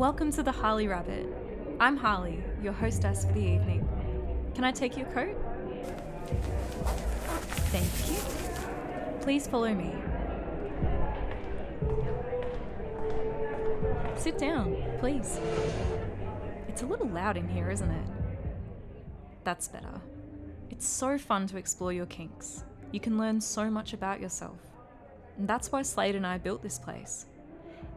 Welcome to the Harley Rabbit. I'm Harley, your hostess for the evening. Can I take your coat? Thank you. Please follow me. Sit down, please. It's a little loud in here, isn't it? That's better. It's so fun to explore your kinks. You can learn so much about yourself. And that's why Slade and I built this place.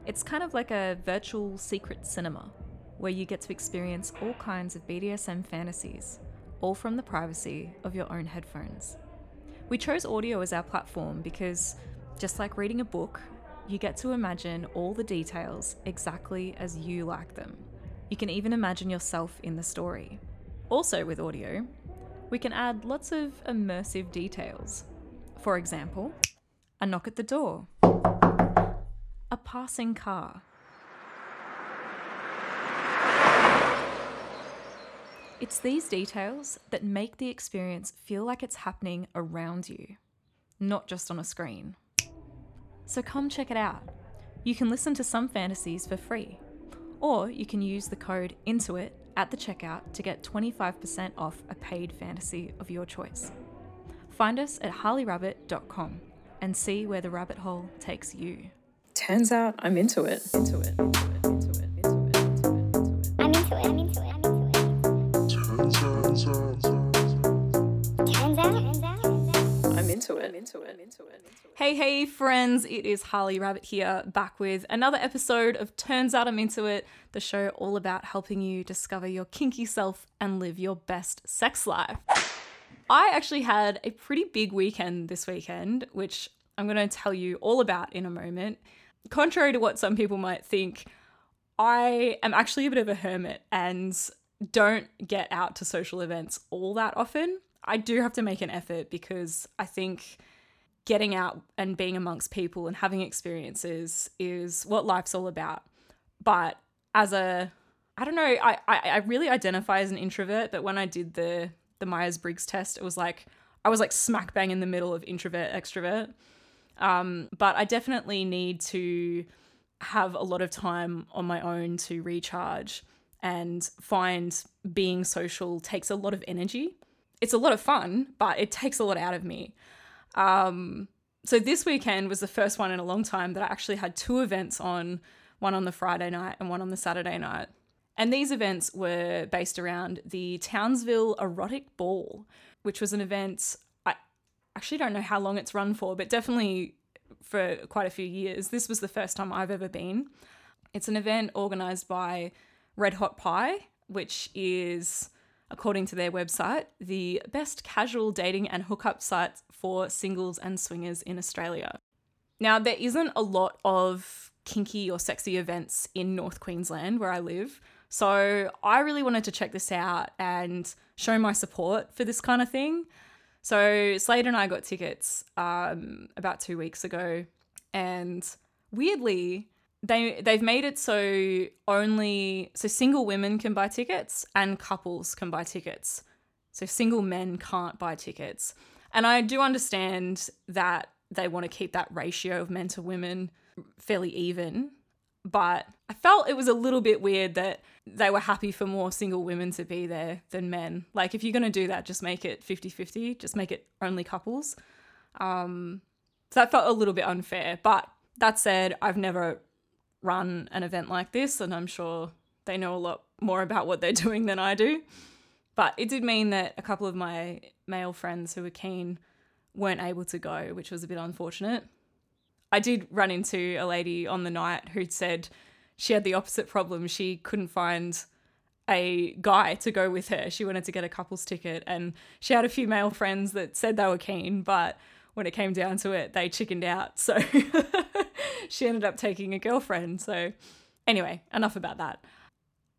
It's kind of like a virtual secret cinema, where you get to experience all kinds of BDSM fantasies, all from the privacy of your own headphones. We chose audio as our platform because, just like reading a book, you get to imagine all the details exactly as you like them. You can even imagine yourself in the story. Also, with audio, we can add lots of immersive details. For example, a knock at the door, a passing car. It's these details that make the experience feel like it's happening around you, not just on a screen. So come check it out. You can listen to some fantasies for free, or you can use the code INTOIT at the checkout to get 25% off a paid fantasy of your choice. Find us at harleyrabbit.com and see where the rabbit hole takes you. Turns out I'm into it. Into it. Into it. Into it. Into it. Into it. I'm into it. I'm into it. I'm into it. Turns out, turns out, turns out. Turns out, turns out, turns out. I'm into it. I'm into it. I'm into it. Hey, hey, friends, it is Harley Rabbit here, back with another episode of Turns Out I'm Into It, the show all about helping you discover your kinky self and live your best sex life. I actually had a pretty big weekend this weekend, which I'm going to tell you all about in a moment. Contrary to what some people might think, I am actually a bit of a hermit and don't get out to social events all that often. I do have to make an effort because I think getting out and being amongst people and having experiences is what life's all about. But as a, I don't know, I, I, I really identify as an introvert, but when I did the the Myers Briggs test, it was like I was like smack bang in the middle of introvert extrovert. Um, but I definitely need to have a lot of time on my own to recharge and find being social takes a lot of energy. It's a lot of fun, but it takes a lot out of me. Um, so this weekend was the first one in a long time that I actually had two events on, one on the Friday night and one on the Saturday night. And these events were based around the Townsville Erotic Ball, which was an event actually don't know how long it's run for, but definitely for quite a few years. This was the first time I've ever been. It's an event organized by Red Hot Pie, which is, according to their website, the best casual dating and hookup site for singles and swingers in Australia. Now, there isn't a lot of kinky or sexy events in North Queensland where I live. So I really wanted to check this out and show my support for this kind of thing. So Slade and I got tickets um, about two weeks ago, and weirdly, they they've made it so only so single women can buy tickets and couples can buy tickets. So single men can't buy tickets. And I do understand that they want to keep that ratio of men to women fairly even, but I felt it was a little bit weird that they were happy for more single women to be there than men. Like, if you're going to do that, just make it 50 50, just make it only couples. Um, so that felt a little bit unfair. But that said, I've never run an event like this, and I'm sure they know a lot more about what they're doing than I do. But it did mean that a couple of my male friends who were keen weren't able to go, which was a bit unfortunate. I did run into a lady on the night who'd said she had the opposite problem. She couldn't find a guy to go with her. She wanted to get a couple's ticket, and she had a few male friends that said they were keen, but when it came down to it, they chickened out. So she ended up taking a girlfriend. So, anyway, enough about that.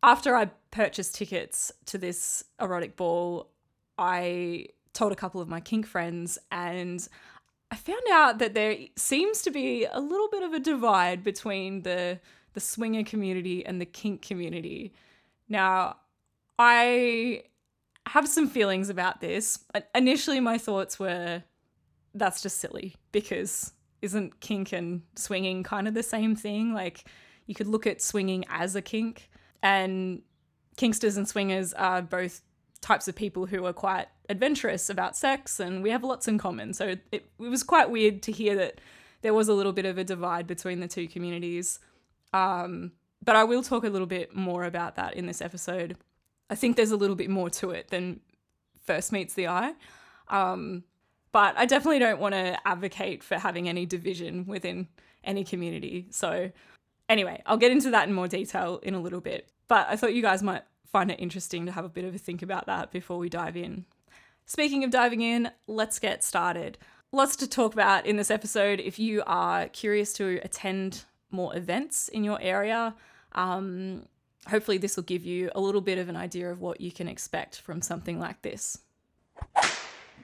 After I purchased tickets to this erotic ball, I told a couple of my kink friends, and I found out that there seems to be a little bit of a divide between the the swinger community and the kink community. Now, I have some feelings about this. Initially, my thoughts were that's just silly because isn't kink and swinging kind of the same thing? Like, you could look at swinging as a kink. And kinksters and swingers are both types of people who are quite adventurous about sex, and we have lots in common. So it, it was quite weird to hear that there was a little bit of a divide between the two communities. Um, but I will talk a little bit more about that in this episode. I think there's a little bit more to it than first meets the eye. Um, but I definitely don't want to advocate for having any division within any community. So, anyway, I'll get into that in more detail in a little bit. But I thought you guys might find it interesting to have a bit of a think about that before we dive in. Speaking of diving in, let's get started. Lots to talk about in this episode. If you are curious to attend more events in your area, um, hopefully, this will give you a little bit of an idea of what you can expect from something like this.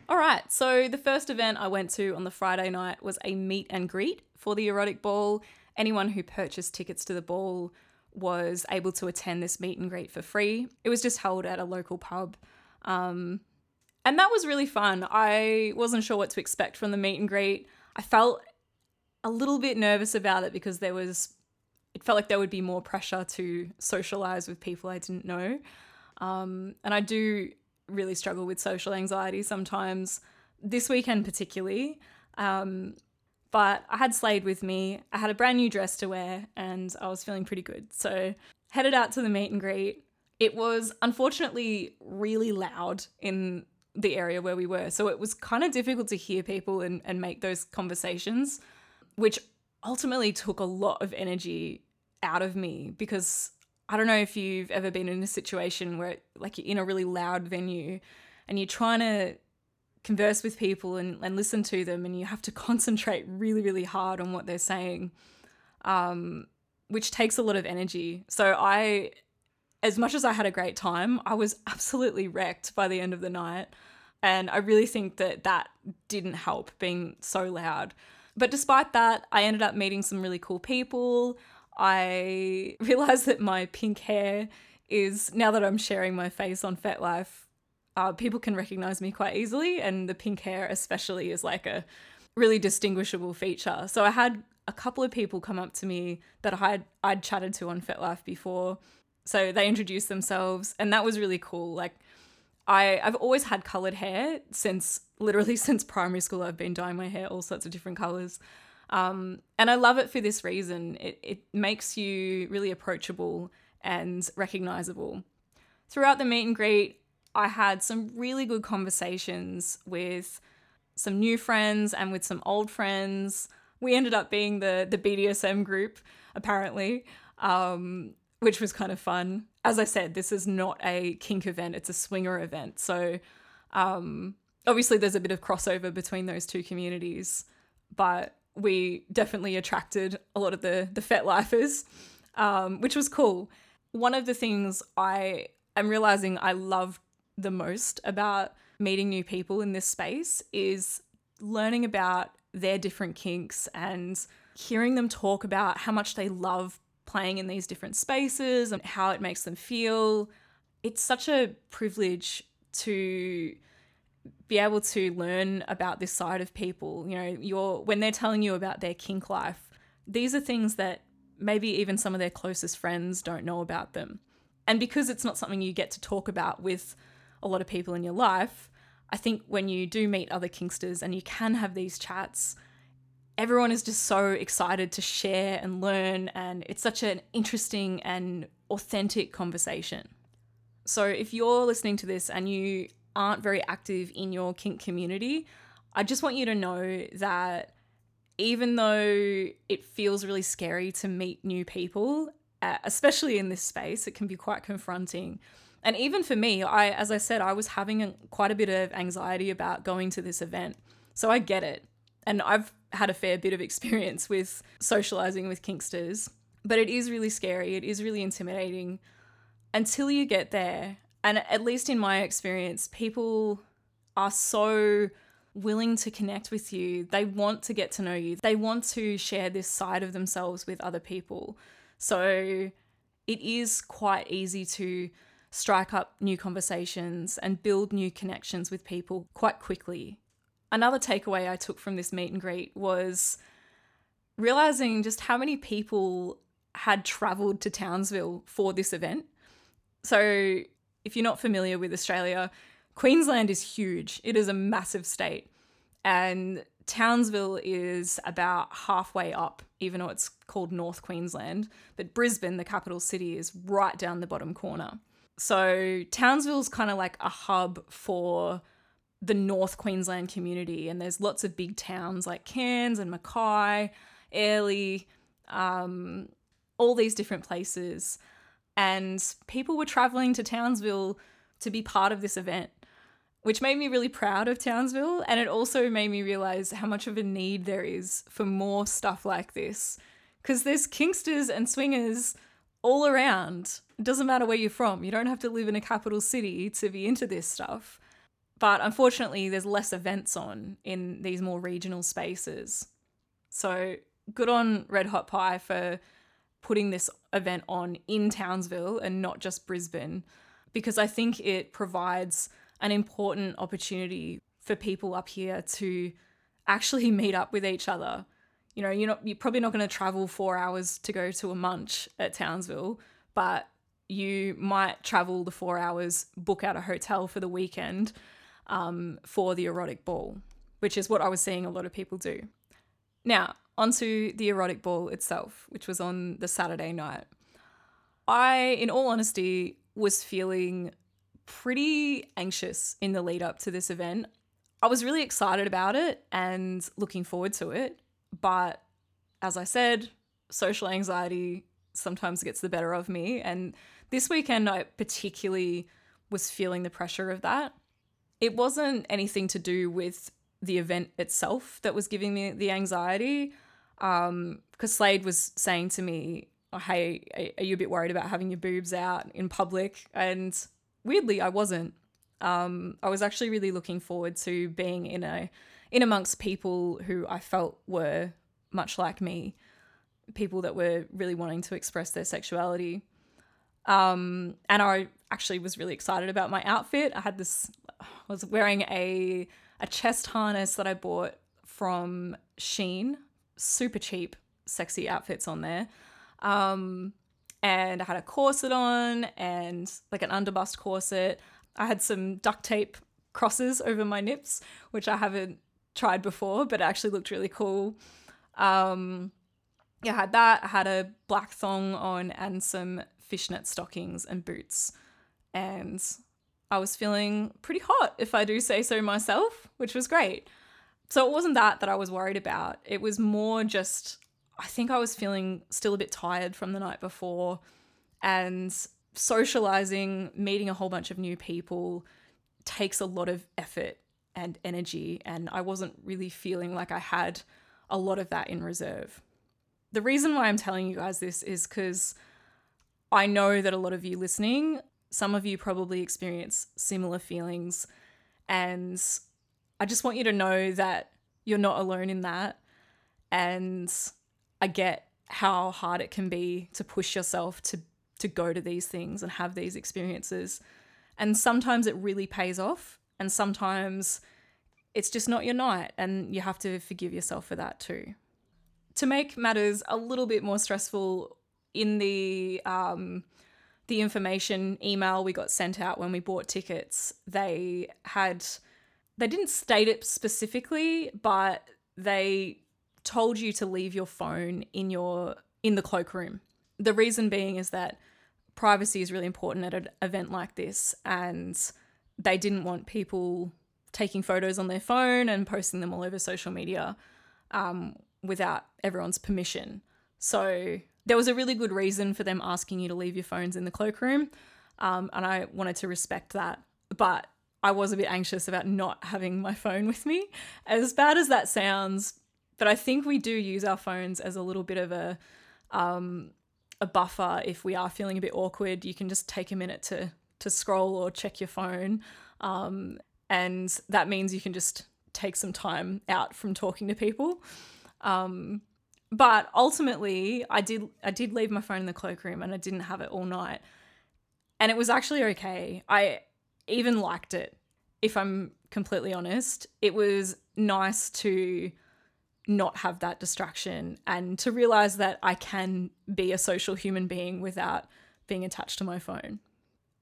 All right, so the first event I went to on the Friday night was a meet and greet for the erotic ball. Anyone who purchased tickets to the ball was able to attend this meet and greet for free. It was just held at a local pub. Um, and that was really fun. I wasn't sure what to expect from the meet and greet. I felt a little bit nervous about it because there was, it felt like there would be more pressure to socialize with people I didn't know. Um, and I do really struggle with social anxiety sometimes, this weekend particularly. Um, but I had Slade with me. I had a brand new dress to wear and I was feeling pretty good. So, headed out to the meet and greet. It was unfortunately really loud in the area where we were. So, it was kind of difficult to hear people and, and make those conversations, which ultimately took a lot of energy out of me because I don't know if you've ever been in a situation where, like, you're in a really loud venue and you're trying to converse with people and, and listen to them, and you have to concentrate really, really hard on what they're saying, um, which takes a lot of energy. So, I, as much as I had a great time, I was absolutely wrecked by the end of the night. And I really think that that didn't help being so loud. But despite that, I ended up meeting some really cool people. I realized that my pink hair is now that I'm sharing my face on FetLife, uh, people can recognize me quite easily, and the pink hair, especially, is like a really distinguishable feature. So I had a couple of people come up to me that I'd I'd chatted to on FetLife before. So they introduced themselves, and that was really cool. Like I I've always had colored hair since literally since primary school. I've been dyeing my hair all sorts of different colors. Um, and I love it for this reason. It, it makes you really approachable and recognizable. Throughout the meet and greet, I had some really good conversations with some new friends and with some old friends. We ended up being the the BDSM group, apparently, um, which was kind of fun. As I said, this is not a kink event; it's a swinger event. So, um, obviously, there's a bit of crossover between those two communities, but we definitely attracted a lot of the the fet lifers, um, which was cool. One of the things I am realizing I love the most about meeting new people in this space is learning about their different kinks and hearing them talk about how much they love playing in these different spaces and how it makes them feel. It's such a privilege to be able to learn about this side of people. You know, when they're telling you about their kink life, these are things that maybe even some of their closest friends don't know about them. And because it's not something you get to talk about with a lot of people in your life, I think when you do meet other kinksters and you can have these chats, everyone is just so excited to share and learn and it's such an interesting and authentic conversation. So if you're listening to this and you aren't very active in your kink community, I just want you to know that even though it feels really scary to meet new people, uh, especially in this space, it can be quite confronting. And even for me, I as I said, I was having quite a bit of anxiety about going to this event. So I get it. And I've had a fair bit of experience with socializing with kinksters, but it is really scary. It is really intimidating until you get there and at least in my experience, people are so willing to connect with you. They want to get to know you. They want to share this side of themselves with other people. So it is quite easy to strike up new conversations and build new connections with people quite quickly. Another takeaway I took from this meet and greet was realizing just how many people had traveled to Townsville for this event. So, if you're not familiar with Australia, Queensland is huge. It is a massive state. And Townsville is about halfway up, even though it's called North Queensland. But Brisbane, the capital city, is right down the bottom corner. So Townsville's kind of like a hub for the North Queensland community, and there's lots of big towns like Cairns and Mackay, Airlie, um, all these different places. And people were traveling to Townsville to be part of this event, which made me really proud of Townsville. And it also made me realize how much of a need there is for more stuff like this. Because there's Kinksters and swingers all around. It doesn't matter where you're from, you don't have to live in a capital city to be into this stuff. But unfortunately, there's less events on in these more regional spaces. So good on Red Hot Pie for putting this event on in Townsville and not just Brisbane, because I think it provides an important opportunity for people up here to actually meet up with each other. You know, you're not you're probably not going to travel four hours to go to a munch at Townsville, but you might travel the four hours, book out a hotel for the weekend um, for the erotic ball, which is what I was seeing a lot of people do. Now, onto the erotic ball itself, which was on the Saturday night. I, in all honesty, was feeling pretty anxious in the lead up to this event. I was really excited about it and looking forward to it. But as I said, social anxiety sometimes gets the better of me. And this weekend, I particularly was feeling the pressure of that. It wasn't anything to do with the event itself that was giving me the anxiety. Um, because Slade was saying to me, oh, "Hey, are you a bit worried about having your boobs out in public?" And weirdly, I wasn't. Um, I was actually really looking forward to being in a in amongst people who I felt were much like me, people that were really wanting to express their sexuality. Um, and I actually was really excited about my outfit. I had this, was wearing a a chest harness that I bought from SHEIN, super cheap, sexy outfits on there. Um, and I had a corset on and like an underbust corset. I had some duct tape crosses over my nips, which I haven't tried before, but actually looked really cool. Um, yeah, I had that. I had a black thong on and some fishnet stockings and boots. And I was feeling pretty hot, if I do say so myself, which was great. So it wasn't that that I was worried about. It was more just, I think I was feeling still a bit tired from the night before and socializing, meeting a whole bunch of new people takes a lot of effort and energy. And I wasn't really feeling like I had a lot of that in reserve. The reason why I'm telling you guys this is because I know that a lot of you listening, some of you probably experience similar feelings. And I just want you to know that you're not alone in that. And I get how hard it can be to push yourself to to go to these things and have these experiences. And sometimes it really pays off and sometimes it's just not your night and you have to forgive yourself for that too. To make matters a little bit more stressful in the um the information email we got sent out when we bought tickets, they had they didn't state it specifically, but they told you to leave your phone in your in the cloakroom. The reason being is that privacy is really important at an event like this and they didn't want people taking photos on their phone and posting them all over social media um, without everyone's permission. So there was a really good reason for them asking you to leave your phones in the cloakroom, um, and I wanted to respect that. But I was a bit anxious about not having my phone with me, as bad as that sounds. But I think we do use our phones as a little bit of a um, a buffer if we are feeling a bit awkward. You can just take a minute to to scroll or check your phone, um, and that means you can just take some time out from talking to people. Um, but ultimately, I did I did leave my phone in the cloakroom and I didn't have it all night, and it was actually okay. I even liked it. If I'm completely honest, it was nice to not have that distraction and to realize that I can be a social human being without being attached to my phone.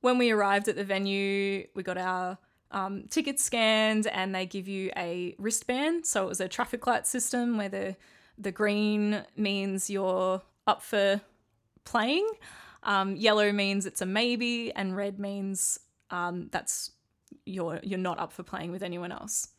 When we arrived at the venue, we got our um, tickets scanned and they give you a wristband. So it was a traffic light system where the, the green means you're up for playing, um, yellow means it's a maybe, and red means um, that's you're you're not up for playing with anyone else,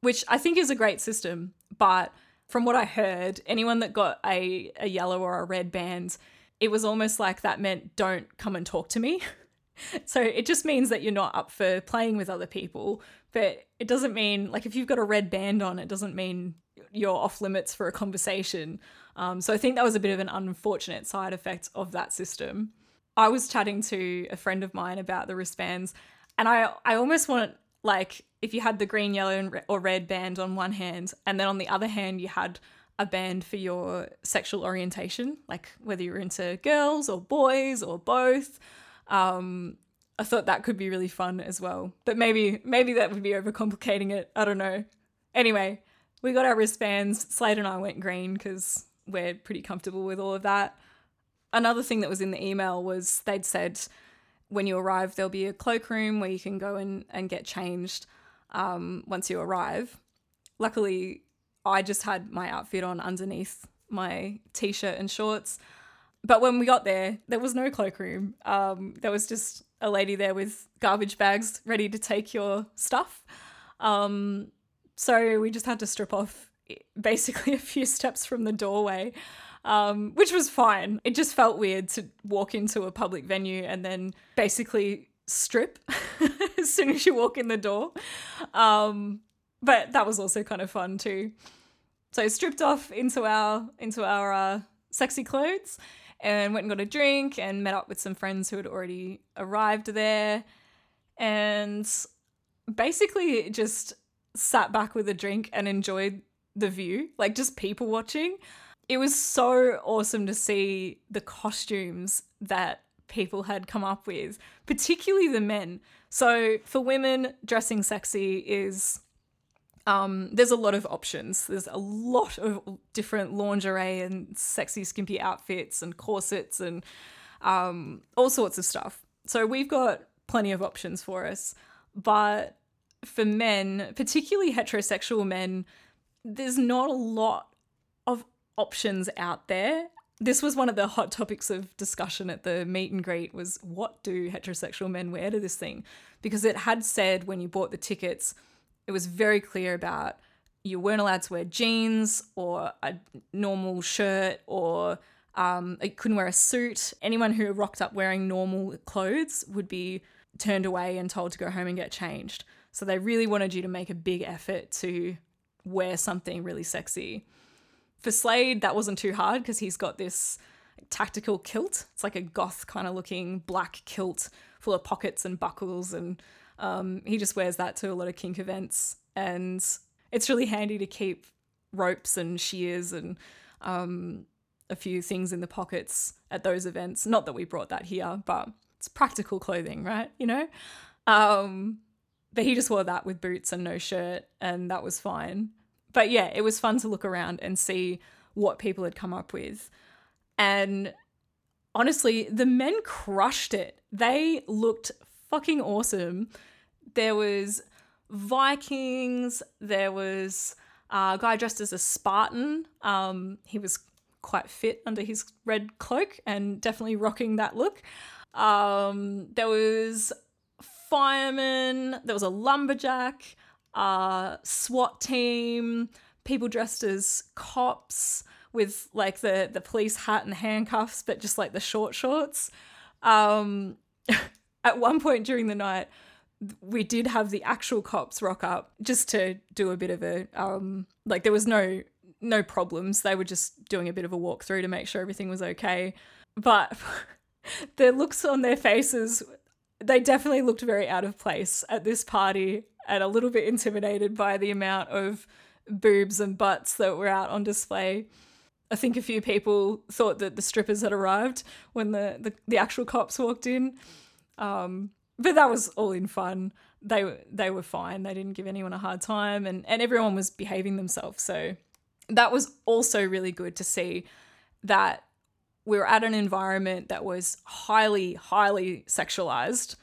which I think is a great system. But from what I heard, anyone that got a, a yellow or a red band, it was almost like that meant don't come and talk to me. so it just means that you're not up for playing with other people. But it doesn't mean, like, if you've got a red band on, it doesn't mean you're off limits for a conversation. Um, so I think that was a bit of an unfortunate side effect of that system. I was chatting to a friend of mine about the wristbands, and I I almost want like if you had the green, yellow, and re- or red band on one hand, and then on the other hand you had a band for your sexual orientation, like whether you're into girls or boys or both. Um, I thought that could be really fun as well, but maybe maybe that would be overcomplicating it. I don't know. Anyway, we got our wristbands. Slade and I went green because we're pretty comfortable with all of that. Another thing that was in the email was they'd said when you arrive, there'll be a cloakroom where you can go and, and get changed um, once you arrive. Luckily, I just had my outfit on underneath my t shirt and shorts. But when we got there, there was no cloakroom. Um, there was just a lady there with garbage bags ready to take your stuff. Um, so we just had to strip off basically a few steps from the doorway, um, which was fine. It just felt weird to walk into a public venue and then basically strip as soon as you walk in the door. Um, but that was also kind of fun too. So stripped off into our into our uh, sexy clothes and went and got a drink and met up with some friends who had already arrived there and basically just sat back with a drink and enjoyed the view, like just people watching. It was so awesome to see the costumes that people had come up with, particularly the men. So for women, dressing sexy is um, there's a lot of options. There's a lot of different lingerie and sexy skimpy outfits and corsets and um, all sorts of stuff. So we've got plenty of options for us. But for men, particularly heterosexual men, there's not a lot of options out there. This was one of the hot topics of discussion at the meet and greet was what do heterosexual men wear to this thing? Because it had said when you bought the tickets, it was very clear about you weren't allowed to wear jeans or a normal shirt or um, you couldn't wear a suit. Anyone who rocked up wearing normal clothes would be turned away and told to go home and get changed. So they really wanted you to make a big effort to wear something really sexy. For Slade, that wasn't too hard because he's got this tactical kilt. It's like a goth kind of looking black kilt full of pockets and buckles, and um, he just wears that to a lot of kink events. And it's really handy to keep ropes and shears and um, a few things in the pockets at those events. Not that we brought that here, but it's practical clothing, right? You know? Um, but he just wore that with boots and no shirt, and that was fine. But yeah, it was fun to look around and see what people had come up with. And honestly, the men crushed it. They looked fucking awesome. There was Vikings, there was a guy dressed as a Spartan. Um, he was quite fit under his red cloak and definitely rocking that look. Um, there was fireman, there was a lumberjack, uh, SWAT team, people dressed as cops with like the the police hat and handcuffs, but just like the short shorts. Um, at one point during the night, we did have the actual cops rock up just to do a bit of a um, like there was no no problems. They were just doing a bit of a walkthrough to make sure everything was okay. But the looks on their faces they definitely looked very out of place at this party and a little bit intimidated by the amount of boobs and butts that were out on display. I think a few people thought that the strippers had arrived when the, the, the actual cops walked in. Um, but that was all in fun. They they were fine. They didn't give anyone a hard time, and, and everyone was behaving themselves. So that was also really good to see that we were at an environment that was highly, highly sexualized.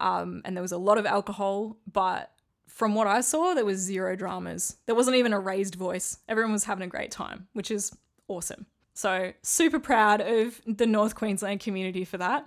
Um, and there was a lot of alcohol, but from what I saw, there was zero dramas. There wasn't even a raised voice. Everyone was having a great time, which is awesome. So, super proud of the North Queensland community for that.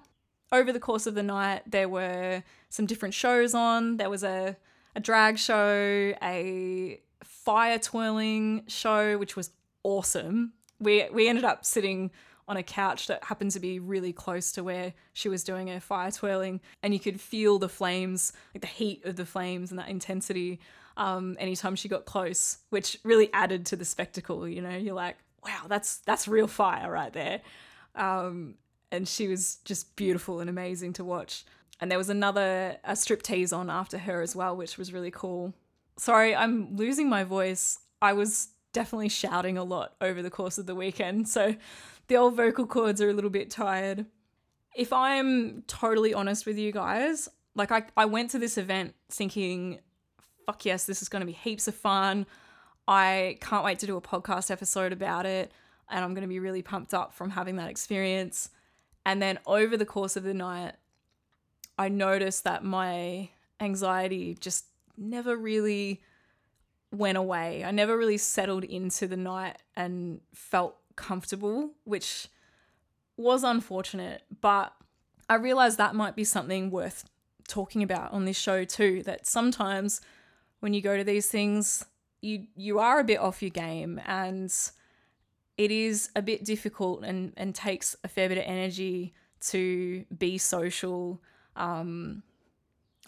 Over the course of the night, there were some different shows on. There was a, a drag show, a fire twirling show, which was awesome. We, we ended up sitting on a couch that happened to be really close to where she was doing her fire twirling, and you could feel the flames, like the heat of the flames and that intensity um, anytime she got close, which really added to the spectacle. You know, you're like, wow, that's that's real fire right there. Um, and she was just beautiful and amazing to watch. And there was another a striptease on after her as well, which was really cool. Sorry, I'm losing my voice. I was definitely shouting a lot over the course of the weekend, so the old vocal cords are a little bit tired. If I'm totally honest with you guys, like I, I went to this event thinking, fuck yes, this is going to be heaps of fun. I can't wait to do a podcast episode about it. And I'm going to be really pumped up from having that experience. And then over the course of the night, I noticed that my anxiety just never really went away. I never really settled into the night and felt comfortable, which was unfortunate. But I realized that might be something worth talking about on this show too. That sometimes when you go to these things, you you are a bit off your game and it is a bit difficult and, and takes a fair bit of energy to be social. Um,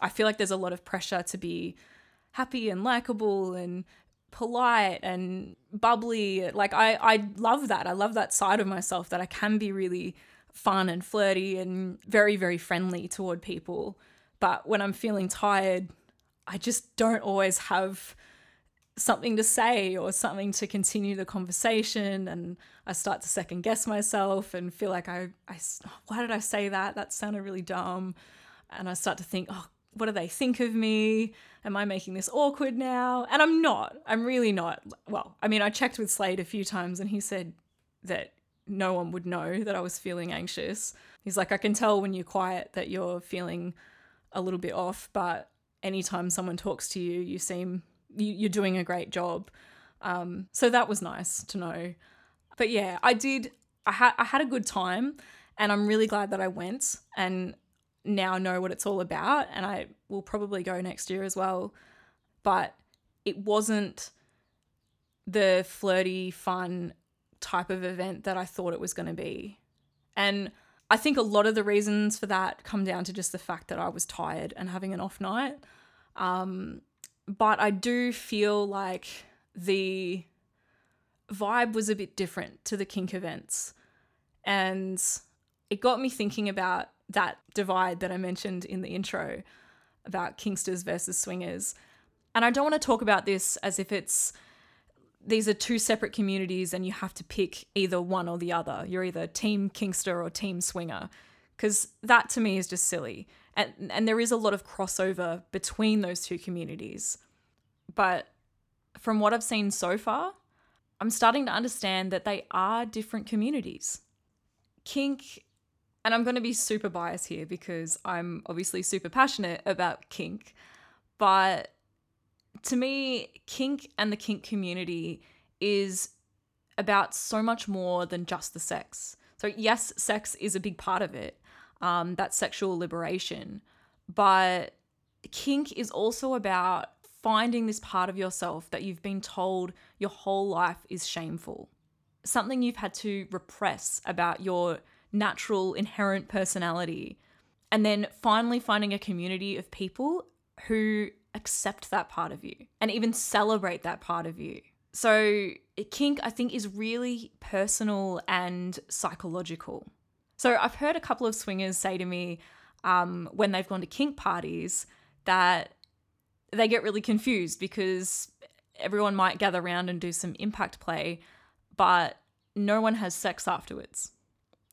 I feel like there's a lot of pressure to be happy and likable and polite and bubbly. Like I, I love that. I love that side of myself that I can be really fun and flirty and very, very friendly toward people. But when I'm feeling tired, I just don't always have something to say or something to continue the conversation and I start to second guess myself and feel like I, I why did I say that that sounded really dumb and I start to think oh what do they think of me am I making this awkward now and I'm not I'm really not well I mean I checked with Slade a few times and he said that no one would know that I was feeling anxious he's like I can tell when you're quiet that you're feeling a little bit off but anytime someone talks to you you seem you, are doing a great job. Um, so that was nice to know. But yeah, I did. I I had a good time, and I'm really glad that I went and now know what it's all about. And I will probably go next year as well. But it wasn't the flirty, fun type of event that I thought it was going to be. And I think a lot of the reasons for that come down to just the fact that I was tired and having an off night. Um, but I do feel like the vibe was a bit different to the kink events. And it got me thinking about that divide that I mentioned in the intro about kinksters versus swingers. And I don't want to talk about this as if it's these are two separate communities and you have to pick either one or the other. You're either team kinkster or team swinger because that to me is just silly and and there is a lot of crossover between those two communities. But from what I've seen so far, I'm starting to understand that they are different communities. Kink, and I'm going to be super biased here because I'm obviously super passionate about kink, but to me, kink and the kink community is about so much more than just the sex. So, yes, sex is a big part of it, um, that sexual liberation. But kink is also about finding this part of yourself that you've been told your whole life is shameful, something you've had to repress about your natural inherent personality. And then finally finding a community of people who accept that part of you and even celebrate that part of you. So, kink, I think, is really personal and psychological. So I've heard a couple of swingers say to me um, when they've gone to kink parties that they get really confused because everyone might gather around and do some impact play, but no one has sex afterwards.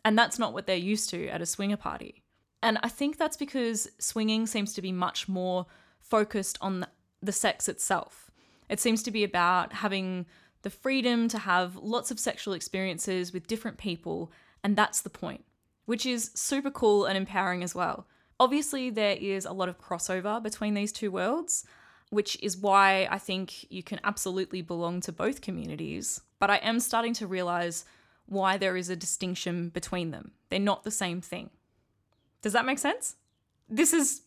And that's not what they're used to at a swinger party. And I think that's because swinging seems to be much more focused on the sex itself. It seems to be about having the freedom to have lots of sexual experiences with different people, and that's the point, which is super cool and empowering as well. Obviously, there is a lot of crossover between these two worlds, which is why I think you can absolutely belong to both communities. But I am starting to realize why there is a distinction between them. They're not the same thing. Does that make sense? This is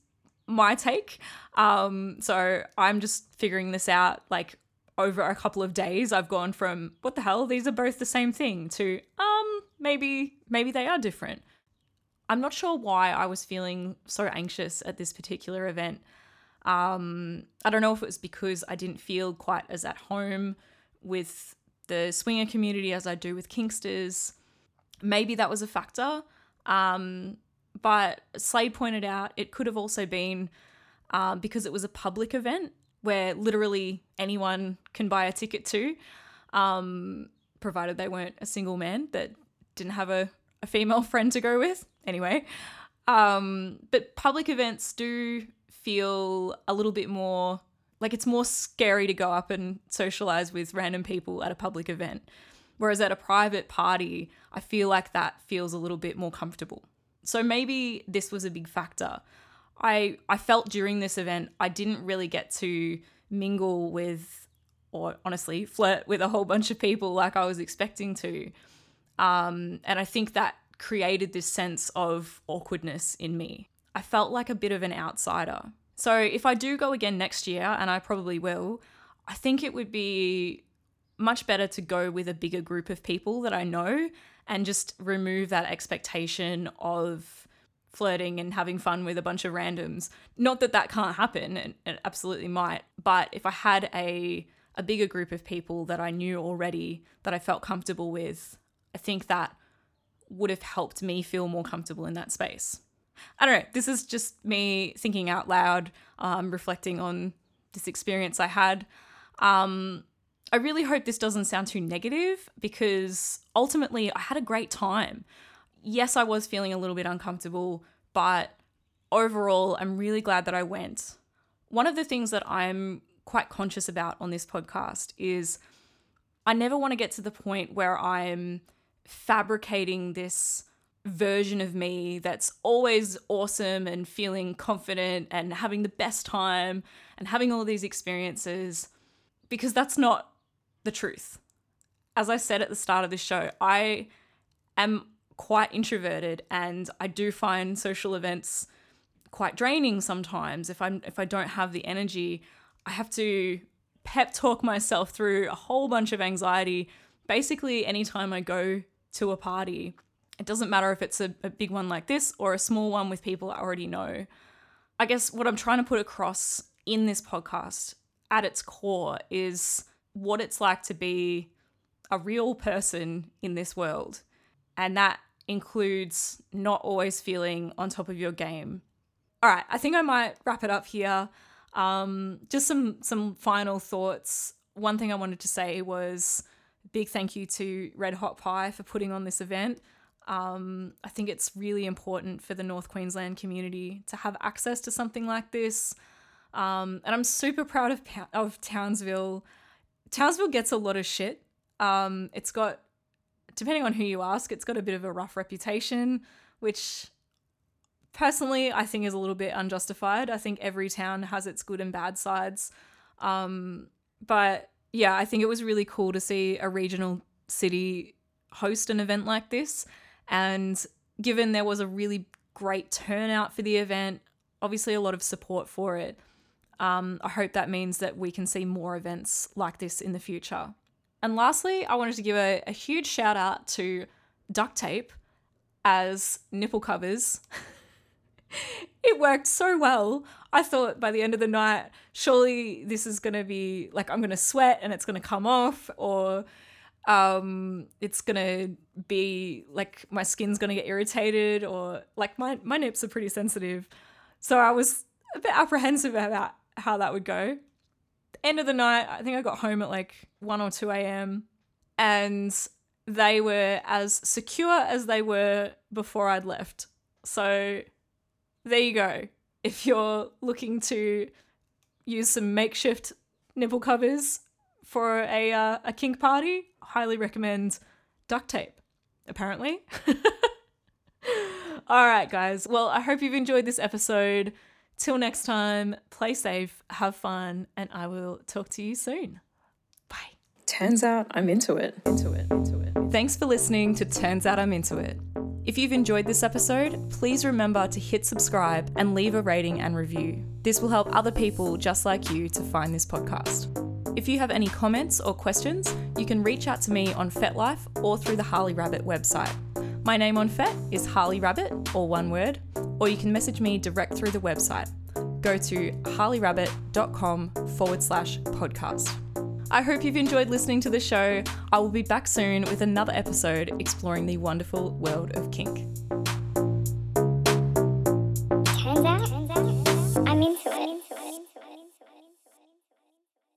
my take. Um, so I'm just figuring this out like over a couple of days. I've gone from what the hell, these are both the same thing to um maybe maybe they are different. I'm not sure why I was feeling so anxious at this particular event. Um, I don't know if it was because I didn't feel quite as at home with the swinger community as I do with Kinksters. Maybe that was a factor. Um, but Slade pointed out it could have also been um, because it was a public event where literally anyone can buy a ticket to, um, provided they weren't a single man that didn't have a, a female friend to go with. Anyway, um, but public events do feel a little bit more like it's more scary to go up and socialize with random people at a public event. Whereas at a private party, I feel like that feels a little bit more comfortable. So maybe this was a big factor. I I felt during this event I didn't really get to mingle with or honestly flirt with a whole bunch of people like I was expecting to. Um, and I think that created this sense of awkwardness in me. I felt like a bit of an outsider. So if I do go again next year, and I probably will, I think it would be much better to go with a bigger group of people that I know and just remove that expectation of flirting and having fun with a bunch of randoms. Not that that can't happen, it absolutely might, but if I had a a bigger group of people that I knew already that I felt comfortable with, I think that would have helped me feel more comfortable in that space. I don't know. This is just me thinking out loud, um, reflecting on this experience I had. Um, I really hope this doesn't sound too negative because ultimately I had a great time. Yes, I was feeling a little bit uncomfortable, but overall, I'm really glad that I went. One of the things that I'm quite conscious about on this podcast is I never want to get to the point where I'm fabricating this version of me that's always awesome and feeling confident and having the best time and having all these experiences because that's not the truth. As I said at the start of the show, I am quite introverted and I do find social events quite draining sometimes if I'm if I don't have the energy I have to pep talk myself through a whole bunch of anxiety basically anytime I go to a party. It doesn't matter if it's a, a, big one like this or a small one with people I already know. I guess what I'm trying to put across in this podcast at its core is what it's like to be a real person in this world. And that includes not always feeling on top of your game. All right, I think I might wrap it up here. Um, just some some final thoughts. One thing I wanted to say was big thank you to Red Hot Pie for putting on this event. Um, I think it's really important for the North Queensland community to have access to something like this. Um, and I'm super proud of of Townsville. Townsville gets a lot of shit. Um, it's got, depending on who you ask, it's got a bit of a rough reputation, which personally I think is a little bit unjustified. I think every town has its good and bad sides. Um, but yeah, I think it was really cool to see a regional city host an event like this. And given there was a really great turnout for the event, obviously a lot of support for it, um, I hope that means that we can see more events like this in the future. And lastly, I wanted to give a, a huge shout out to duct tape as nipple covers. it worked so well. I thought by the end of the night, surely this is going to be like I'm going to sweat and it's going to come off, or um, it's to be like my skin's to get irritated, or like my, my nips are pretty sensitive. So I was a bit apprehensive about how that would go. End of the night, I think I got home at like 1 or 2 a.m. and they were as secure as they were before I'd left. So there you go. If you're looking to use some makeshift nipple covers for a uh, a kink party, highly recommend duct tape. Apparently. All right, guys. Well, I hope you've enjoyed this episode. Till next time, play safe, have fun, and I will talk to you soon. Bye. Turns out I'm into it. Into it. Into it. Thanks for listening to Turns Out I'm Into It. If you've enjoyed this episode, please remember to hit subscribe and leave a rating and review. This will help other people just like you to find this podcast. If you have any comments or questions, you can reach out to me on FetLife or through the Harley Rabbit website. My name on Fet is Harley Rabbit, or one word, or you can message me direct through the website. Go to harleyrabbit.com forward slash podcast. I hope you've enjoyed listening to the show. I will be back soon with another episode exploring the wonderful world of kink.